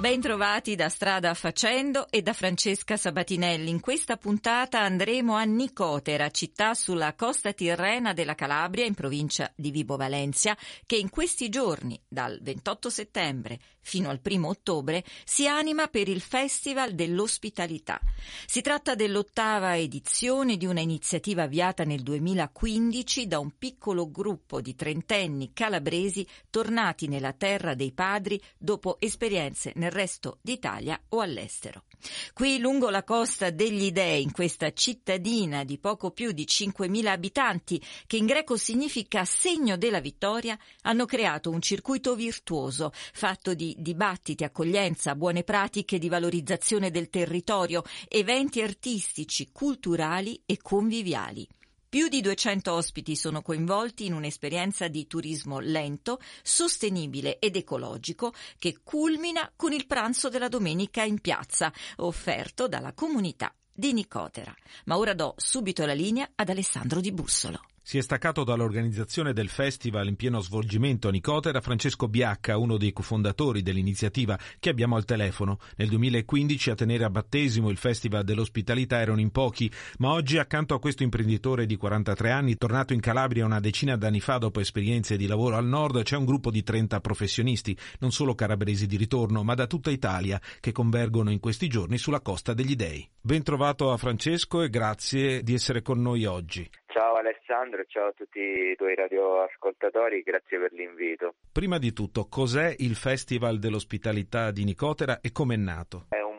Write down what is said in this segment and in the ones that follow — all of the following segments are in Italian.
Bentrovati da Strada Facendo e da Francesca Sabatinelli. In questa puntata andremo a Nicotera, città sulla costa tirrena della Calabria in provincia di Vibo Valencia, che in questi giorni, dal 28 settembre fino al 1 ottobre, si anima per il Festival dell'Ospitalità. Si tratta dell'ottava edizione di una iniziativa avviata nel 2015 da un piccolo gruppo di trentenni calabresi tornati nella terra dei padri dopo esperienze nel resto d'Italia o all'estero. Qui lungo la costa degli Dei, in questa cittadina di poco più di 5.000 abitanti, che in greco significa segno della vittoria, hanno creato un circuito virtuoso fatto di dibattiti, accoglienza, buone pratiche di valorizzazione del territorio, eventi artistici, culturali e conviviali. Più di 200 ospiti sono coinvolti in un'esperienza di turismo lento, sostenibile ed ecologico che culmina con il pranzo della domenica in piazza, offerto dalla comunità di Nicotera. Ma ora do subito la linea ad Alessandro Di Bussolo. Si è staccato dall'organizzazione del festival in pieno svolgimento a Nicotera Francesco Biacca, uno dei cofondatori dell'iniziativa che abbiamo al telefono. Nel 2015 a tenere a battesimo il Festival dell'Ospitalità erano in pochi, ma oggi accanto a questo imprenditore di 43 anni, tornato in Calabria una decina d'anni fa dopo esperienze di lavoro al nord, c'è un gruppo di 30 professionisti, non solo calabresi di ritorno, ma da tutta Italia, che convergono in questi giorni sulla costa degli Dei. Ben trovato a Francesco e grazie di essere con noi oggi. Ciao Alessandro, ciao a tutti i tuoi radioascoltatori, grazie per l'invito. Prima di tutto, cos'è il Festival dell'Ospitalità di Nicotera e com'è nato? È un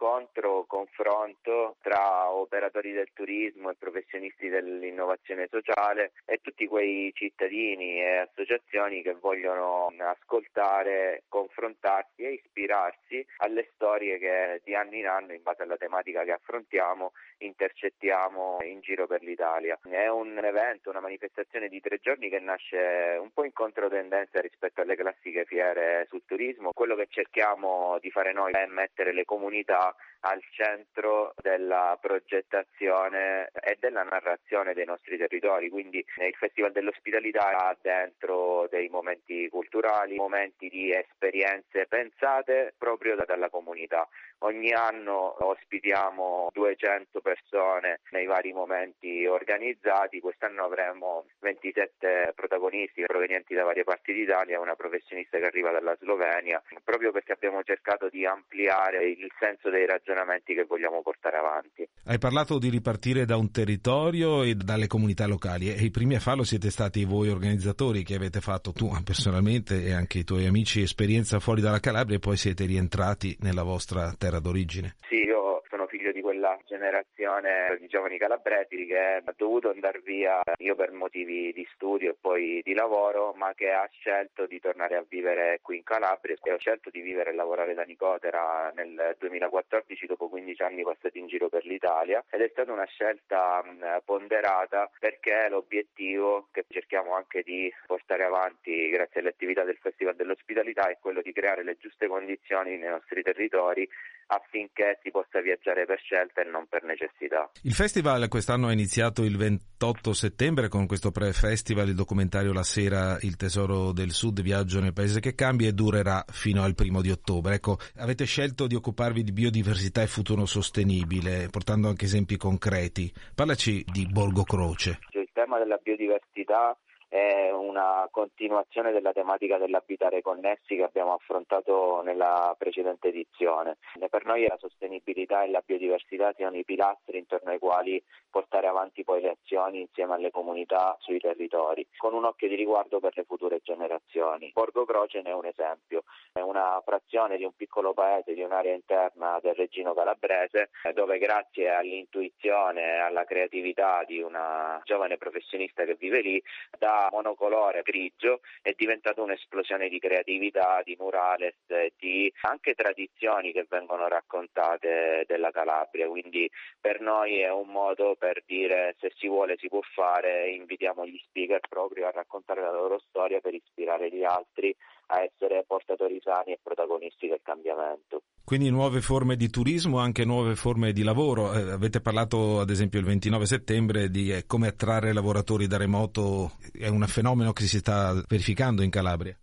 incontro, confronto tra operatori del turismo e professionisti dell'innovazione sociale e tutti quei cittadini e associazioni che vogliono ascoltare, confrontarsi e ispirarsi alle storie che di anno in anno, in base alla tematica che affrontiamo, intercettiamo in giro per l'Italia. È un evento, una manifestazione di tre giorni che nasce un po' in controtendenza rispetto alle classiche fiere sul turismo. Quello che cerchiamo di fare noi è mettere le comunità about al centro della progettazione e della narrazione dei nostri territori, quindi il Festival dell'Ospitalità ha dentro dei momenti culturali, momenti di esperienze pensate proprio dalla comunità. Ogni anno ospitiamo 200 persone nei vari momenti organizzati, quest'anno avremo 27 protagonisti provenienti da varie parti d'Italia, una professionista che arriva dalla Slovenia, proprio perché abbiamo cercato di ampliare il senso dei ragionamenti che vogliamo portare avanti. Hai parlato di ripartire da un territorio e dalle comunità locali e i primi a farlo siete stati voi organizzatori che avete fatto tu personalmente e anche i tuoi amici esperienza fuori dalla Calabria e poi siete rientrati nella vostra terra d'origine. Sì, io figlio di quella generazione di giovani calabresi che ha dovuto andare via io per motivi di studio e poi di lavoro, ma che ha scelto di tornare a vivere qui in Calabria. E ho scelto di vivere e lavorare da Nicotera nel 2014 dopo 15 anni passati in giro per l'Italia. Ed è stata una scelta ponderata perché l'obiettivo che cerchiamo anche di portare avanti grazie alle attività del Festival dell'Ospitalità è quello di creare le giuste condizioni nei nostri territori affinché si possa viaggiare per scelta e non per necessità. Il festival quest'anno è iniziato il 28 settembre con questo pre-festival, il documentario La sera, il tesoro del sud, viaggio nel paese che cambia e durerà fino al primo di ottobre. Ecco, avete scelto di occuparvi di biodiversità e futuro sostenibile, portando anche esempi concreti. Parlaci di Borgo Croce. Il tema della biodiversità è una continuazione della tematica dell'abitare connessi che abbiamo affrontato nella precedente edizione. Per noi la sostenibilità e la biodiversità siano i pilastri intorno ai quali portare avanti poi le azioni insieme alle comunità sui territori, con un occhio di riguardo per le future generazioni. Borgo Croce ne è un esempio, è una frazione di un piccolo paese di un'area interna del Regino Calabrese, dove grazie all'intuizione e alla creatività di una giovane professionista che vive lì, da monocolore grigio è diventato un'esplosione di creatività, di murales, di anche tradizioni che vengono raccontate della Calabria, quindi per noi è un modo per dire se si vuole si può fare, invitiamo gli speaker proprio a raccontare la loro storia per ispirare gli altri a essere portatori sani e protagonisti del cambiamento. Quindi nuove forme di turismo, anche nuove forme di lavoro. Eh, avete parlato ad esempio il 29 settembre di eh, come attrarre lavoratori da remoto, è un fenomeno che si sta verificando in Calabria.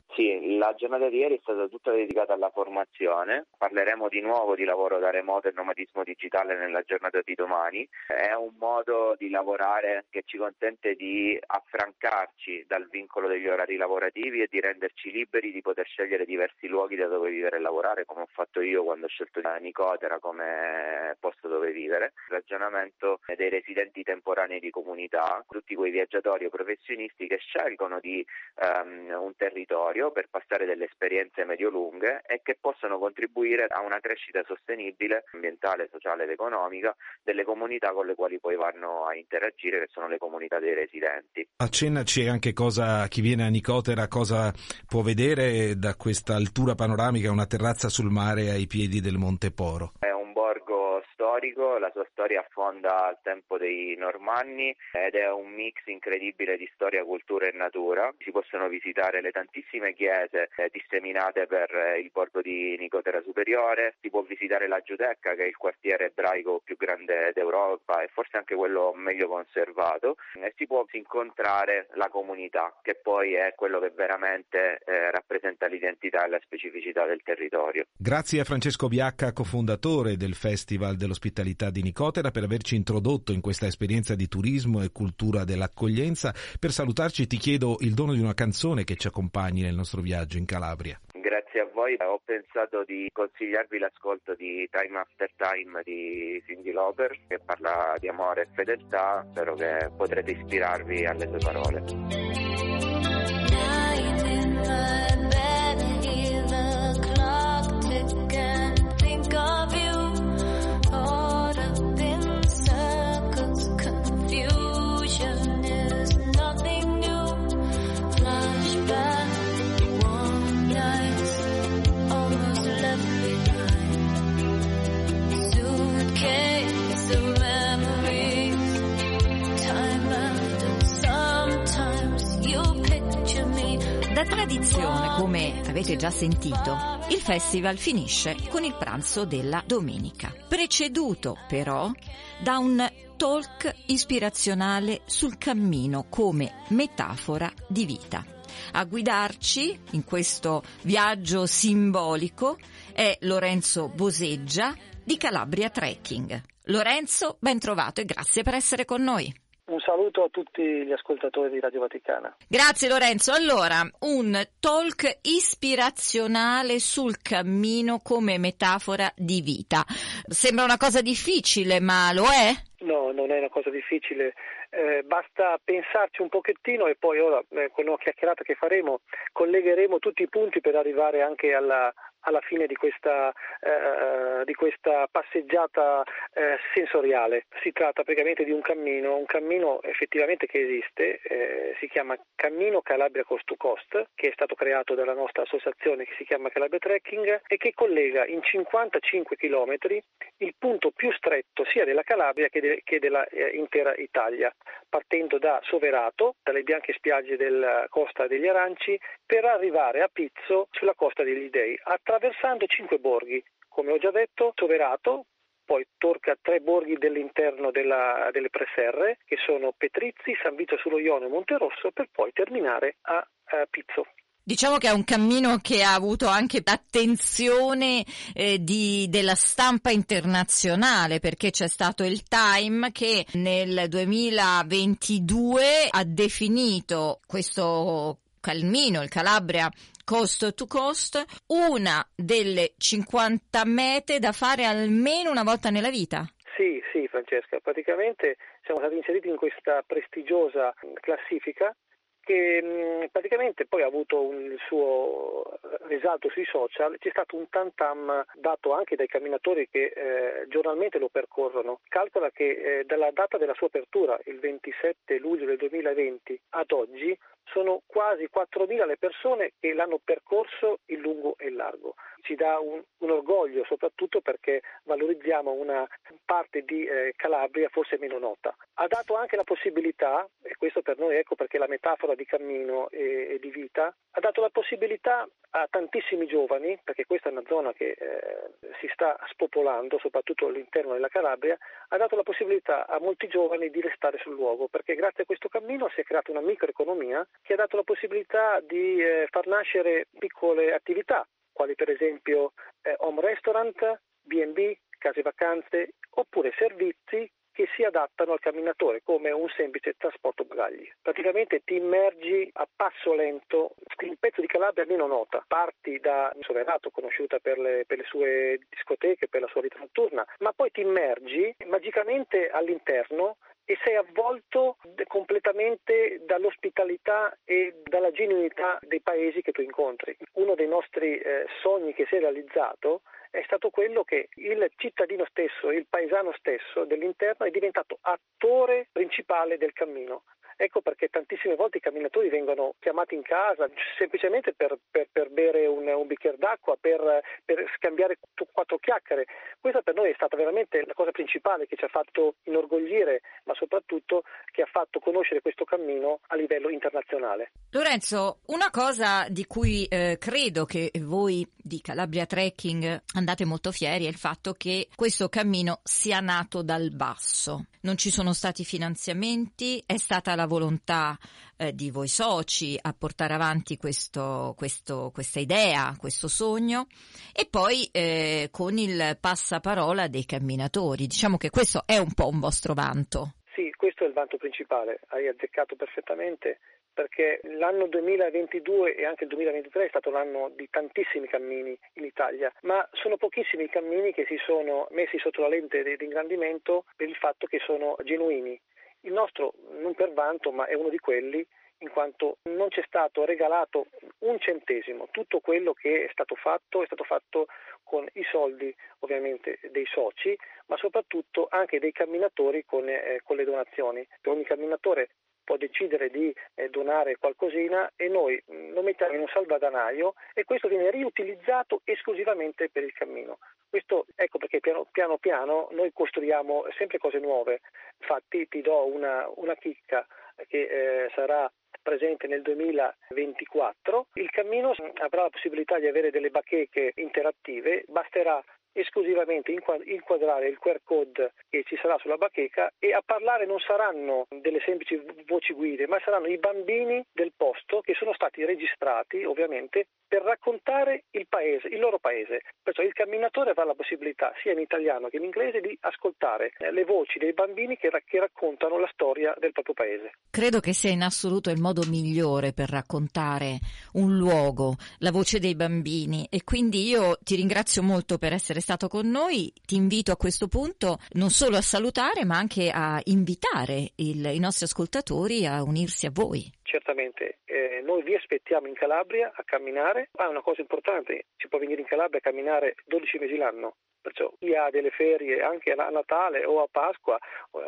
La giornata di ieri è stata tutta dedicata alla formazione, parleremo di nuovo di lavoro da remoto e nomadismo digitale nella giornata di domani. È un modo di lavorare che ci consente di affrancarci dal vincolo degli orari lavorativi e di renderci liberi di poter scegliere diversi luoghi da dove vivere e lavorare, come ho fatto io quando ho scelto Nicotera come posto dove vivere. Ragionamento dei residenti temporanei di comunità, tutti quei viaggiatori o professionisti che scelgono di um, un territorio per passare passare delle esperienze medio-lunghe e che possono contribuire a una crescita sostenibile ambientale, sociale ed economica delle comunità con le quali poi vanno a interagire, che sono le comunità dei residenti. Accennaci anche cosa chi viene a Nicotera cosa può vedere da questa altura panoramica, una terrazza sul mare ai piedi del Monte Poro. È storico, la sua storia affonda al tempo dei Normanni ed è un mix incredibile di storia, cultura e natura. Si possono visitare le tantissime chiese eh, disseminate per eh, il borgo di Nicotera Superiore, si può visitare la Giudecca che è il quartiere ebraico più grande d'Europa e forse anche quello meglio conservato e si può incontrare la comunità che poi è quello che veramente eh, rappresenta l'identità e la specificità del territorio. Grazie a Francesco Biacca, cofondatore del Festival dell'Ospitalità di Nicotera Nicotera per averci introdotto in questa esperienza di turismo e cultura dell'accoglienza. Per salutarci ti chiedo il dono di una canzone che ci accompagni nel nostro viaggio in Calabria. Grazie a voi, ho pensato di consigliarvi l'ascolto di Time After Time di Cindy Lauper che parla di amore e fedeltà, spero che potrete ispirarvi alle sue parole. Tradizione, come avete già sentito, il festival finisce con il pranzo della domenica, preceduto però da un talk ispirazionale sul cammino come metafora di vita. A guidarci in questo viaggio simbolico è Lorenzo Boseggia di Calabria Trekking. Lorenzo, ben trovato e grazie per essere con noi. Un saluto a tutti gli ascoltatori di Radio Vaticana. Grazie Lorenzo. Allora, un talk ispirazionale sul cammino come metafora di vita. Sembra una cosa difficile, ma lo è? No, non è una cosa difficile. Eh, basta pensarci un pochettino e poi ora eh, con una chiacchierata che faremo collegheremo tutti i punti per arrivare anche alla, alla fine di questa, eh, di questa passeggiata eh, sensoriale. Si tratta praticamente di un cammino, un cammino effettivamente che esiste, eh, si chiama Cammino Calabria Coast to Coast, che è stato creato dalla nostra associazione che si chiama Calabria Trekking e che collega in 55 km il punto più stretto sia della Calabria che, de- che dell'intera eh, Italia, partendo da Soverato, dalle bianche spiagge della costa degli Aranci, per arrivare a Pizzo sulla costa degli Dei, attraversando cinque borghi, come ho già detto, Soverato, poi tocca tre borghi dell'interno della, delle Preserre, che sono Petrizzi, San Vito sullo Ionio e Monterosso, per poi terminare a, a Pizzo. Diciamo che è un cammino che ha avuto anche l'attenzione eh, di, della stampa internazionale perché c'è stato il Time che nel 2022 ha definito questo cammino, il Calabria coast to coast, una delle 50 mete da fare almeno una volta nella vita. Sì, sì, Francesca, praticamente siamo stati inseriti in questa prestigiosa classifica che mh, praticamente poi ha avuto un suo risalto sui social, c'è stato un tantam dato anche dai camminatori che eh, giornalmente lo percorrono. Calcola che eh, dalla data della sua apertura, il 27 luglio del 2020, ad oggi sono quasi 4.000 le persone che l'hanno percorso in lungo e in largo. Ci dà un, un orgoglio soprattutto perché valorizziamo una parte di eh, Calabria forse meno nota. Ha dato anche la possibilità, e questo per noi ecco perché la metafora di cammino e, e di vita, ha dato la possibilità a tantissimi giovani, perché questa è una zona che eh, si sta spopolando, soprattutto all'interno della Calabria, ha dato la possibilità a molti giovani di restare sul luogo, perché grazie a questo cammino si è creata una microeconomia che ha dato la possibilità di eh, far nascere piccole attività, quali per esempio eh, home restaurant, B&B, case vacanze, oppure servizi che si adattano al camminatore come un semplice trasporto bagagli. Praticamente ti immergi a passo lento in un pezzo di Calabria meno nota. Parti da Soverato, conosciuta per le, per le sue discoteche, per la sua vita notturna, ma poi ti immergi magicamente all'interno e sei avvolto completamente dall'ospitalità e dalla genuinità dei paesi che tu incontri. Uno dei nostri eh, sogni che si è realizzato è stato quello che il cittadino stesso, il paesano stesso dell'interno è diventato attore principale del cammino. Ecco perché tantissime volte i camminatori vengono chiamati in casa semplicemente per, per, per bere un, un, bicchiere d'acqua, per, per scambiare quattro chiacchiere. Questa per noi è stata veramente la cosa principale che ci ha fatto inorgoglire, ma soprattutto che ha fatto conoscere questo cammino a livello internazionale. Lorenzo, una cosa di cui eh, credo che voi di Calabria Trekking andate molto fieri è il fatto che questo cammino sia nato dal basso. Non ci sono stati finanziamenti, è stata la volontà eh, di voi soci a portare avanti questo, questo, questa idea, questo sogno e poi eh, con il passaparola dei camminatori. Diciamo che questo è un po' un vostro vanto. Sì, questo è il vanto principale, hai azzeccato perfettamente perché l'anno 2022 e anche il 2023 è stato l'anno di tantissimi cammini in Italia, ma sono pochissimi i cammini che si sono messi sotto la lente di ingrandimento per il fatto che sono genuini. Il nostro, non per vanto, ma è uno di quelli in quanto non ci è stato regalato un centesimo, tutto quello che è stato fatto è stato fatto con i soldi ovviamente dei soci, ma soprattutto anche dei camminatori con, eh, con le donazioni. Ogni camminatore può decidere di eh, donare qualcosina e noi mm, lo mettiamo in un salvadanaio e questo viene riutilizzato esclusivamente per il cammino. Questo ecco perché piano piano, piano noi costruiamo sempre cose nuove. Infatti ti do una, una chicca che eh, sarà presente nel 2024. Il cammino avrà la possibilità di avere delle bacheche interattive, basterà esclusivamente inquadrare il QR code che ci sarà sulla bacheca e a parlare non saranno delle semplici voci guide, ma saranno i bambini del posto che sono stati registrati ovviamente per raccontare il paese, il loro paese. Perciò il camminatore avrà la possibilità sia in italiano che in inglese di ascoltare eh, le voci dei bambini che, che raccontano la storia del proprio paese. Credo che sia in assoluto il modo migliore per raccontare un luogo, la voce dei bambini e quindi io ti ringrazio molto per essere stato con noi, ti invito a questo punto non solo a salutare ma anche a invitare il, i nostri ascoltatori a unirsi a voi. Certamente, eh, noi vi aspettiamo in Calabria a camminare, ma ah, una cosa importante, si può venire in Calabria a camminare 12 mesi l'anno, perciò chi ha delle ferie anche a Natale o a Pasqua,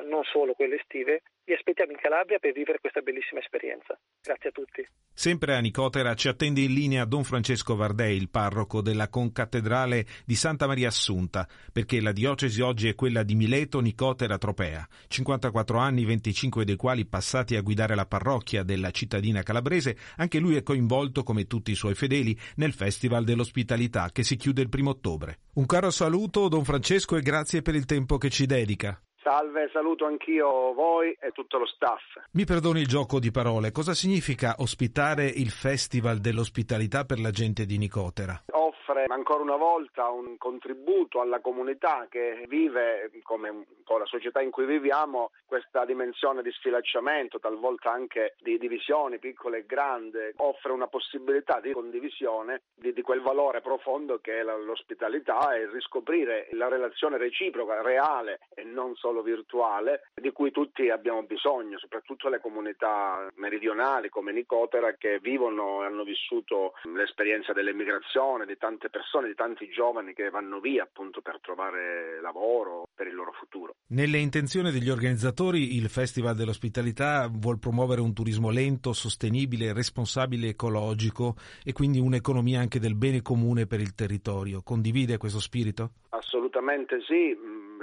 non solo quelle estive, vi aspettiamo in Calabria per vivere questa bellissima esperienza. Grazie a tutti. Sempre a Nicotera ci attende in linea Don Francesco Vardei, il parroco della concattedrale di Santa Maria Assunta, perché la diocesi oggi è quella di Mileto Nicotera Tropea. 54 anni, 25 dei quali passati a guidare la parrocchia della cittadina calabrese, anche lui è coinvolto, come tutti i suoi fedeli, nel Festival dell'Ospitalità che si chiude il primo ottobre. Un caro saluto, Don Francesco, e grazie per il tempo che ci dedica. Salve, saluto anch'io voi e tutto lo staff. Mi perdoni il gioco di parole, cosa significa ospitare il Festival dell'ospitalità per la gente di Nicotera? offre ancora una volta un contributo alla comunità che vive, come po' la società in cui viviamo, questa dimensione di sfilacciamento, talvolta anche di divisioni piccole e grandi, offre una possibilità di condivisione di, di quel valore profondo che è l'ospitalità e riscoprire la relazione reciproca, reale e non solo virtuale, di cui tutti abbiamo bisogno, soprattutto le comunità meridionali come Nicotera che vivono e hanno vissuto l'esperienza dell'emigrazione, di tante persone, di tanti giovani che vanno via appunto per trovare lavoro per il loro futuro. Nelle intenzioni degli organizzatori il Festival dell'Ospitalità vuol promuovere un turismo lento, sostenibile, responsabile, ecologico e quindi un'economia anche del bene comune per il territorio. Condivide questo spirito? Assolutamente sì,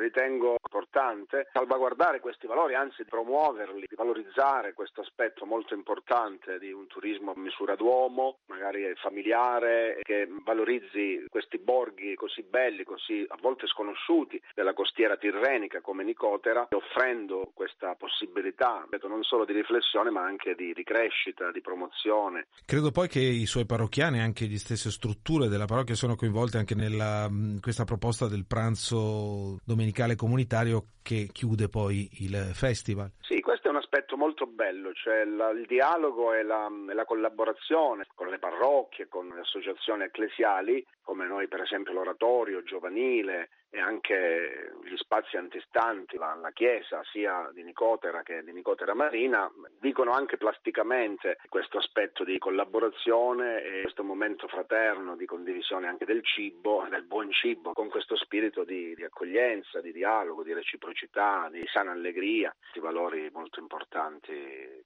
ritengo importante salvaguardare questi valori, anzi promuoverli, valorizzare questo aspetto molto importante di un turismo a misura d'uomo, magari familiare, che valorizzi questi borghi così belli, così a volte sconosciuti della costiera tirrenica come Nicotera, offrendo questa possibilità, non solo di riflessione ma anche di, di crescita, di promozione. Credo poi che i suoi parrocchiani, anche le stesse strutture della parrocchia, sono coinvolte anche nella questa proposta del pranzo domenicale comunitario che chiude poi il festival. Sì, questo è un aspetto molto bello, cioè la, il dialogo e la, la, collaborazione con le parrocchie, con le associazioni ecclesiali, come noi per esempio l'oratorio giovanile e anche gli spazi antistanti, la, la, chiesa sia di Nicotera che di Nicotera Marina, dicono anche plasticamente questo aspetto di collaborazione e questo momento fraterno di condivisione anche del cibo, del buon cibo, con questo spirito di, di accoglienza, di dialogo, di reciprocità, di sana allegria, di valori molto importanti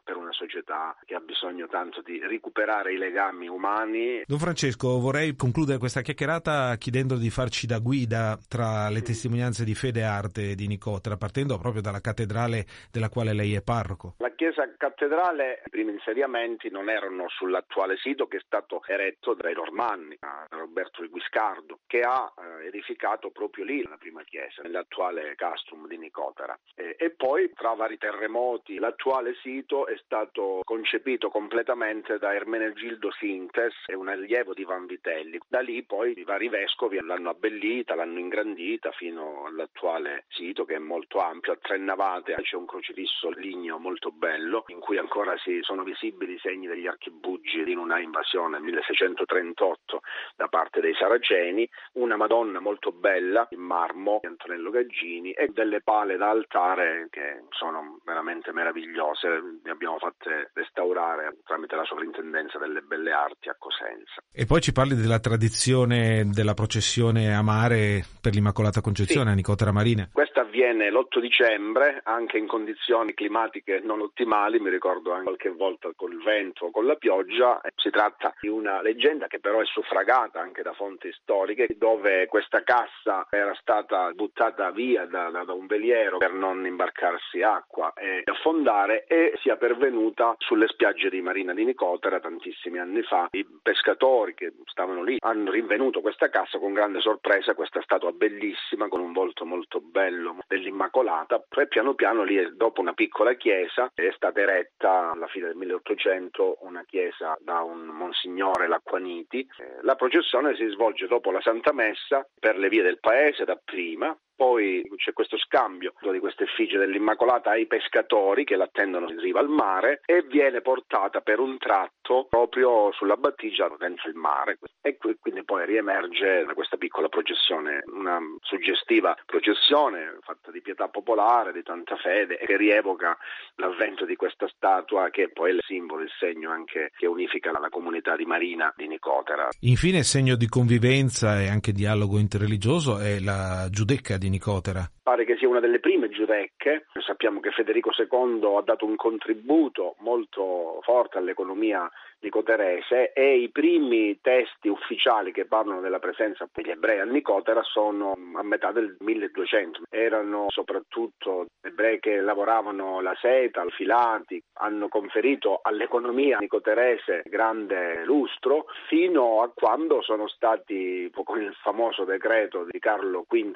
per una società che ha bisogno tanto di recuperare i legami umani. Don Francesco, vorrei concludere questa chiacchierata chiedendo di farci da guida tra le testimonianze di fede e arte di Nicotera, partendo proprio dalla cattedrale della quale lei è parroco. La chiesa cattedrale, i primi insediamenti non erano sull'attuale sito che è stato eretto dai Normanni, da Roberto il Guiscardo, che ha eh, edificato proprio lì la prima chiesa, nell'attuale castrum di Nicotera. E, e poi, tra vari terremoti, l'attuale sito è stato concepito completamente da Ermenegildo Sintes, un allievo di Vanvitelli. Da lì poi i vari vescovi l'hanno abbellita, l'hanno ingrandita vita fino all'attuale sito che è molto ampio. A tre navate c'è un crocifisso ligneo molto bello in cui ancora si sono visibili i segni degli archibugi in una invasione nel 1638 da parte dei Saraceni, una Madonna molto bella in marmo di Antonello Gaggini e delle pale da altare che sono veramente meravigliose, le abbiamo fatte restaurare tramite la sovrintendenza delle belle arti a Cosenza. E poi ci parli della tradizione della processione a mare per l'Immacolata Immacolata Concezione sì. a Nicotera Marina. Questo avviene l'8 dicembre, anche in condizioni climatiche non ottimali, mi ricordo anche qualche volta col vento o con la pioggia. Si tratta di una leggenda che però è suffragata anche da fonti storiche, dove questa cassa era stata buttata via da, da, da un veliero per non imbarcarsi acqua e affondare e sia pervenuta sulle spiagge di Marina di Nicotera tantissimi anni fa. I pescatori che stavano lì hanno rinvenuto questa cassa con grande sorpresa, questa statua bellissima bellissima con un volto molto bello dell'Immacolata. Poi piano piano lì dopo una piccola chiesa è stata eretta alla fine del 1800 una chiesa da un monsignore Lacquaniti. Eh, la processione si svolge dopo la Santa Messa per le vie del paese dapprima poi c'è questo scambio di queste effigie dell'Immacolata ai pescatori che l'attendono in riva al mare e viene portata per un tratto proprio sulla battigia dentro il mare e quindi poi riemerge da questa piccola processione, una suggestiva processione fatta di pietà popolare, di tanta fede che rievoca l'avvento di questa statua che poi è il simbolo, il segno anche che unifica la comunità di Marina di Nicotera. Infine segno di convivenza e anche dialogo interreligioso è la giudecca di Nicotera. Pare che sia una delle prime giudecche, sappiamo che Federico II ha dato un contributo molto forte all'economia nicoterese e i primi testi ufficiali che parlano della presenza degli ebrei a Nicotera sono a metà del 1200. Erano soprattutto ebrei che lavoravano la seta, i filati, hanno conferito all'economia nicoterese grande lustro fino a quando sono stati, con il famoso decreto di Carlo V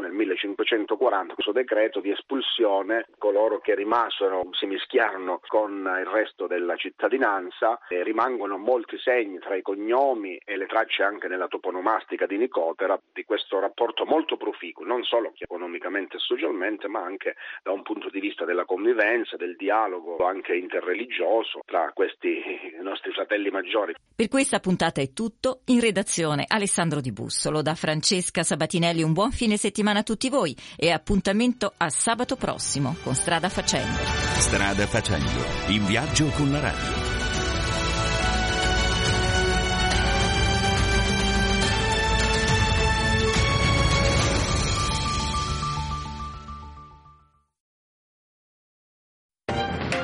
nel 1540, questo decreto di espulsione, coloro che rimasero si mischiarono con il resto della cittadinanza eh, rimangono molti segni tra i cognomi e le tracce anche nella toponomastica di Nicotera di questo rapporto molto proficuo, non solo economicamente e socialmente, ma anche da un punto di vista della convivenza, del dialogo anche interreligioso tra questi nostri fratelli maggiori. Per questa puntata è tutto. In redazione Alessandro Di Bussolo, da Francesca Sabatinelli un buon fine settimana a tutti voi e appuntamento a sabato prossimo con Strada Facendo. Strada Facendo, in viaggio con la radio.